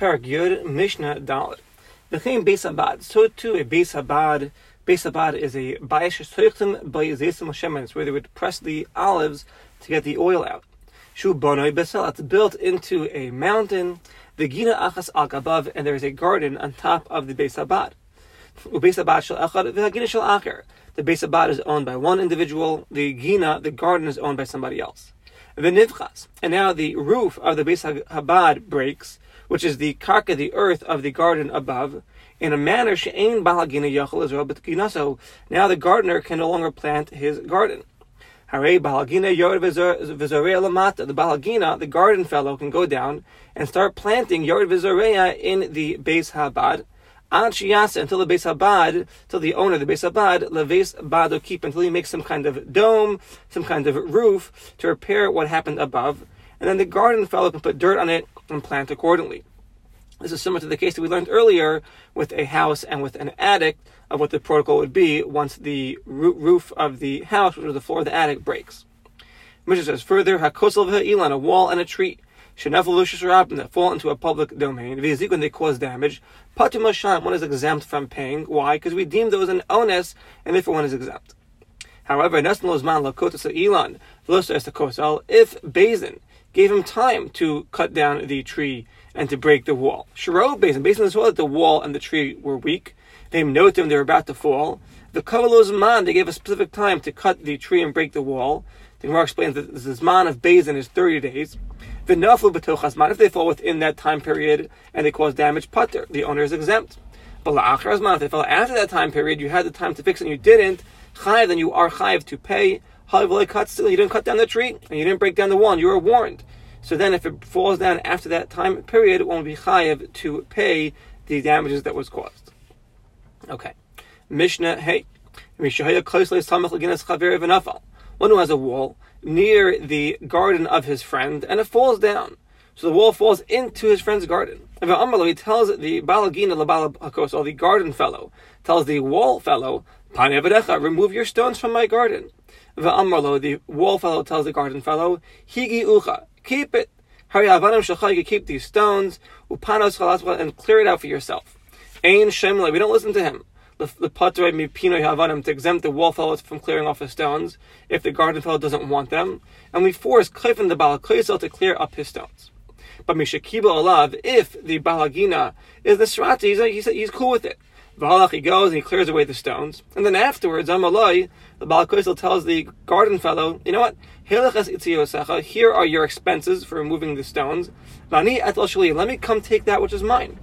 Parak Yud, Mishnah Dalit. V'chein Beis Habad. So too a Beis Habad. Beis Habad is a Soichtim by Zesim Hashem. Where they would press the olives to get the oil out. Shu Bonoi Besel. It's built into a mountain. The Gina Achas Al above, and there is a garden on top of the Beis Habad. Ubeis Habad Shel Echad V'Hagina Shel Acher. The Beis Habad is owned by one individual. The Gina, the garden, is owned by somebody else. V'nivchas. And now the roof of the Beis Habad breaks, which is the karka, the earth of the garden above, in a manner she'ein balagina yachol Israel but Now the gardener can no longer plant his garden. Hare balagina yord v'zorea lamata. The balagina, the garden fellow, can go down and start planting yord v'zorea in the Beis Habad. Until the Beis Habad, till the owner of the Beis Habad, leves bado keep until he makes some kind of dome, some kind of roof to repair what happened above, and then the garden fellow can put dirt on it and plant accordingly. This is similar to the case that we learned earlier with a house and with an attic of what the protocol would be once the roof of the house, which is the floor of the attic, breaks. Mishnah says further, hakosel v'ha'ilan, a wall and a tree that fall into a public domain, when they cause damage, one is exempt from paying. Why? Because we deem those an onus, and therefore one is exempt. However, if Bazin gave him time to cut down the tree and to break the wall, Shiro Bazin, this wall that the wall and the tree were weak, they noted them, they were about to fall. The Kavalos man, they gave a specific time to cut the tree and break the wall. The Gemara explains that the man of Bazin is 30 days. The nafu b'tochas If they fall within that time period and they cause damage, putter, the owner is exempt. But la'achar if they fell after that time period, you had the time to fix it and you didn't, chayiv, then you are chayiv to pay. Chayiv cut still, you didn't cut down the tree and you didn't break down the wall, you were warned. So then, if it falls down after that time period, it won't be chayiv to pay the damages that was caused. Okay, Mishnah Hey, one who has a wall near the garden of his friend, and it falls down. So the wall falls into his friend's garden. And he tells the balagina labala or the garden fellow, tells the wall fellow, remove your stones from my garden. The wall fellow tells the garden fellow, Higi ucha, keep it. Hurry you keep these stones, upanos and clear it out for yourself. Ain Shemla, we don't listen to him the patrei mipino havanim to exempt the wall fellows from clearing off the stones if the garden fellow doesn't want them, and we force Klifin the balakleisel to clear up his stones. But mishakiba alav, if the balagina is the srati, he's, he's, he's cool with it. Valach, he goes and he clears away the stones, and then afterwards, Amalai, the balakleisel tells the garden fellow, you know what? Here are your expenses for removing the stones. Let me come take that which is mine.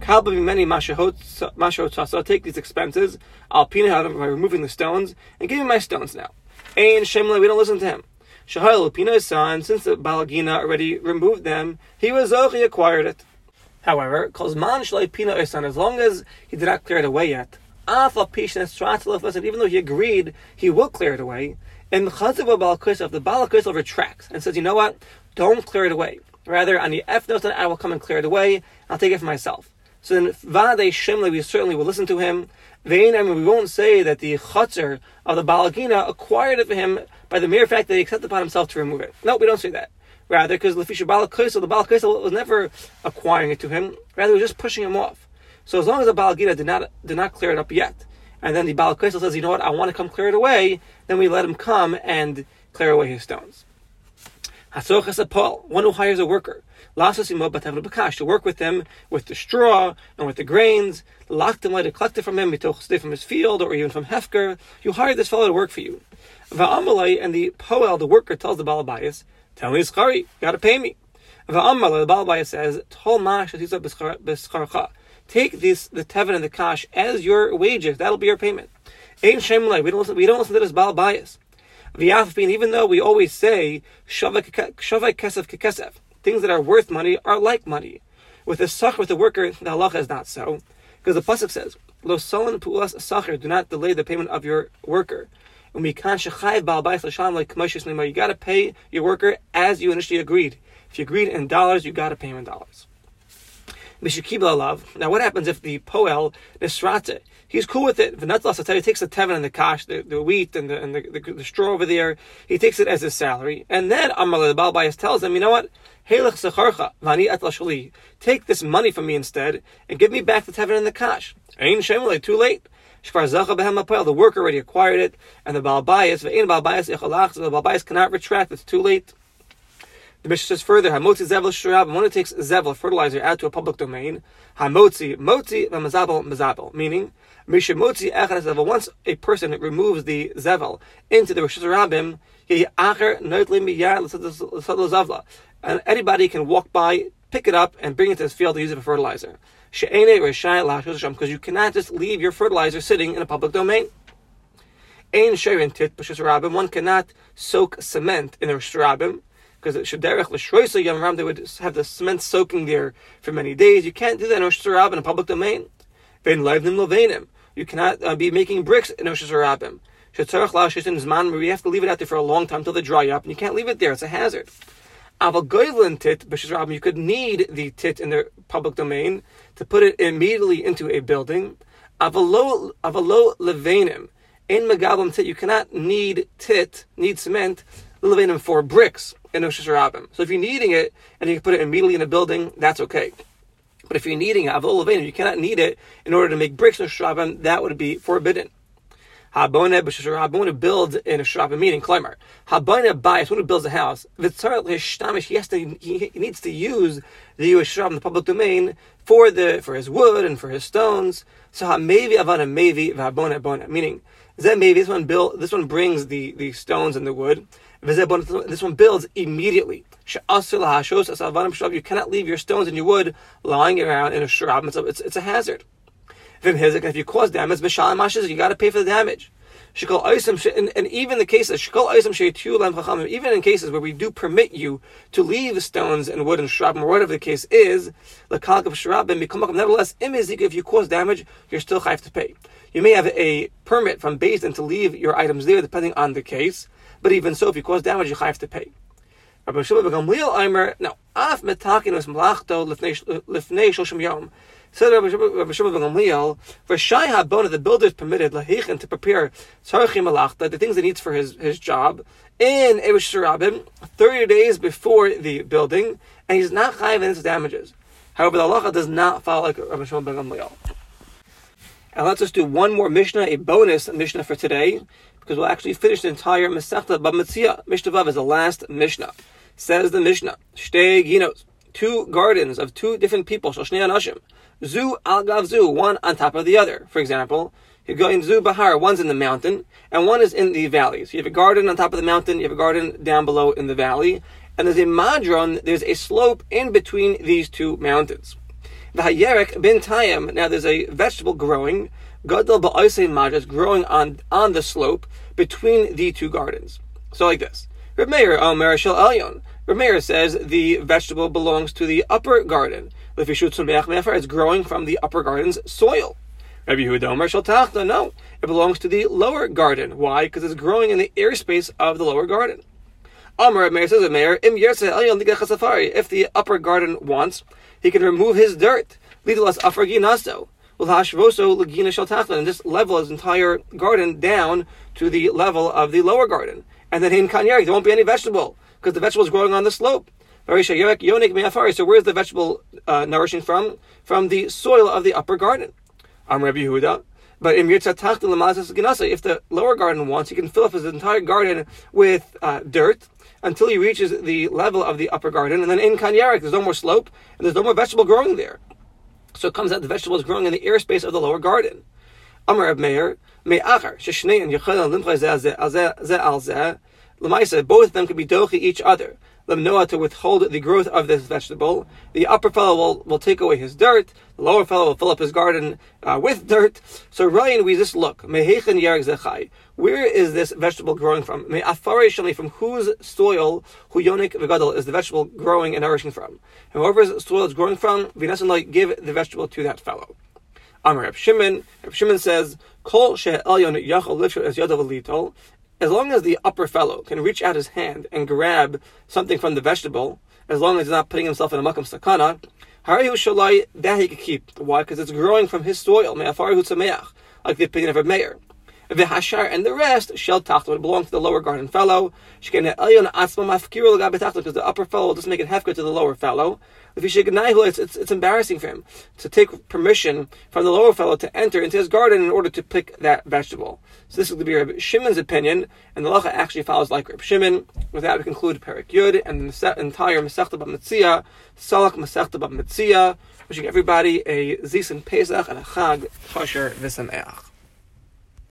Kalba many mashahot take these expenses. I'll pina by removing the stones and give me my stones now. Ain Shemle, we don't listen to him. Shahal Pina's son, since the Balagina already removed them, he was he acquired it. However, man Shalai Pina son, as long as he did not clear it away yet, even though he agreed he will clear it away, and Chazav Balakisov, the Balakisov retracts and says, you know what, don't clear it away. Rather, on the F note, I will come and clear it away. I'll take it for myself. So then, Vade Shemle, we certainly will listen to him. Vein, I mean, we won't say that the Chatzar of the Balagina acquired it for him by the mere fact that he accepted upon himself to remove it. No, we don't say that. Rather, because Lefisha Balakaisel, the Balakaisel was never acquiring it to him. Rather, he was just pushing him off. So as long as the Balagina did not did not clear it up yet, and then the Balakaisel says, you know what, I want to come clear it away, then we let him come and clear away his stones. Hasoch Paul, one who hires a worker to work with them with the straw and with the grains, lock them it from him, from his field or even from Hefker. You hire this fellow to work for you. And the Poel, the worker, tells the Balabayas, Tell me, Schari, you gotta pay me. The Balabayas says, Take this, the Tevin and the Kash as your wages, that'll be your payment. Ain't shame we don't listen, we don't listen to this Balabayas. Even though we always say, Shavai kesef kekesef, things that are worth money are like money. With the sach, with the worker, the halacha is not so. Because the pasuk says, Lo solan pu'ulas sacher, do not delay the payment of your worker. You got to pay your worker as you initially agreed. If you agreed in dollars, you got to pay him in dollars. Now, what happens if the poel nisrate He's cool with it. He takes the tevin and the kash, the, the wheat and the and the, the, the, straw over there. He takes it as his salary, and then Amar the Bayis tells him, you know what? Take this money from me instead and give me back the tevin and the kash. Ain't shemle, too late. The worker already acquired it, and the Baal Bayis, the Baal cannot retract. It's too late. The Mishnah says further, Hamotzi Zevel Shurab, one who takes Zevel, fertilizer, out to a public domain, Hamotzi, Motzi, Mazabel, Mazabel, meaning, Misha Motzi Echad Zevel, once a person removes the Zevel into the Reshus Harabim, and anybody can walk by, pick it up, and bring it to his field to use it for fertilizer. Because you cannot just leave your fertilizer sitting in a public domain. One cannot soak cement in a Rabim because Shederech L'Shroisa Yom they would have the cement soaking there for many days. You can't do that in Rosh in a public domain. Vein Leivnim Levenim. You cannot uh, be making bricks in Reshus Harabim. Shetzarech Lashis Zman, you have to leave it out there for a long time until they dry up, and you can't leave it there. It's a hazard. Aval Goyvlin tit, B'Shis you could need the tit in the public domain to put it immediately into a building. Avalo Levenim. In Megabim tit, you cannot need tit, need cement, Levenim for bricks in Reshus Harabim. So if you're needing it and you can put it immediately in a building, that's okay. But if you're needing it, Avol you cannot need it in order to make bricks in Reshus Harabim, that would be forbidden. Habone Habone builds in a Shabbat meaning climber. Habone buys when he builds a house. He has to he needs to use the Jewish the public domain for the for his wood and for his stones. So Hamevi Avana Mevi Vabone Abona meaning that maybe this one build this one brings the, the stones and the wood. This one builds immediately. You cannot leave your stones and your wood lying around in a shrub. It's a, it's, it's a hazard. If you cause damage, you got to pay for the damage. And, even the cases, even in cases where we do permit you to leave stones and wood and shrub, or whatever the case is, nevertheless, if you cause damage, you're still have to pay. You may have a permit from Din to leave your items there, depending on the case. But even so, if you cause damage, you have to pay. Rabbi Shimon ben Gamliel now, af metakinus malachto uh, lifnei shoshim yom. Said Rabbi Shimon ben Gamliel, for Shai Habona, the builder is permitted lahichin to prepare tzarchim malachta, the things he needs for his, his job, in Eresh Rabim, 30 days before the building, and he's not chayiv in his damages. However, the halacha does not follow like Rabbi Shimon ben Gamliel. And let's just do one more Mishnah, a bonus Mishnah for today, because we'll actually finish the entire Masechta Bamitzia. Mishnah Vav is the last Mishnah. Says the Mishnah, Shtei Ginos, two gardens of two different people, Shoshnei Anashim, Zu al Gav Zu, one on top of the other. For example, you go in Zu Bahar, one's in the mountain, and one is in the valley. So you have a garden on top of the mountain, you have a garden down below in the valley, and there's a madron, there's a slope in between these two mountains. The Hayerek bin Tayim, now there's a vegetable growing, Gadol ba'oisei madras growing on, on the slope between the two gardens. So like this. Reb Meir Omer Shel Elyon. Reb Meir says the vegetable belongs to the upper garden. It's growing from the upper garden's soil. Rabbi Yehuda Omer Shel Tachta. No, it belongs to the lower garden. Why? Because it's growing in the airspace of the lower garden. Amar Meir says Meir Im If the upper garden wants, he can remove his dirt. Lidalas shaltachlan, and just level his entire garden down to the level of the lower garden. And then in kanyarik, there won't be any vegetable, because the vegetable is growing on the slope. So where's the vegetable uh, nourishing from? From the soil of the upper garden. I'm Rabbi Yehuda. But in if the lower garden wants, he can fill up his entire garden with uh, dirt until he reaches the level of the upper garden. And then in Kanyarik, there's no more slope and there's no more vegetable growing there. So it comes out the vegetables growing in the airspace of the lower garden. Amar Reb Meir, Me'achar, Sheshnei and Yechon al Lemaisa, both of them can be dochi each other. Lemnoah to withhold the growth of this vegetable. The upper fellow will, will take away his dirt. The lower fellow will fill up his garden uh, with dirt. So Ryan, we just look. Mehechen yarg zechai. Where is this vegetable growing from? May from whose soil huyonik vegadol is the vegetable growing and nourishing from? And whoever's soil is growing from, v'nasan give the vegetable to that fellow. Amar Reb Shimon. Reb Shimon says, "Kol she'elyon yachol lifshot as yadav As long as the upper fellow can reach out his hand and grab something from the vegetable, as long as he's not putting himself in a makam sakana, Harihu shalai that he could keep. Why? Because it's growing from his soil. Me'afarihu tzameach like the opinion of a Meir. V'hashar and the rest shall tachta would belong to the lower garden fellow. Because the upper fellow will just make it hefka to the lower fellow. If he it's, it's, it's embarrassing for him to take permission from the lower fellow to enter into his garden in order to pick that vegetable. So this is going to be Rabbi Shimon's opinion, and the Lacha actually follows like Rabbi Shimon. With that, we conclude Perik Yud and the entire Masechta B'Metzia, Salak Masechta B'Metzia, wishing everybody a Zis and Pesach and a Chag Kosher V'Sameach.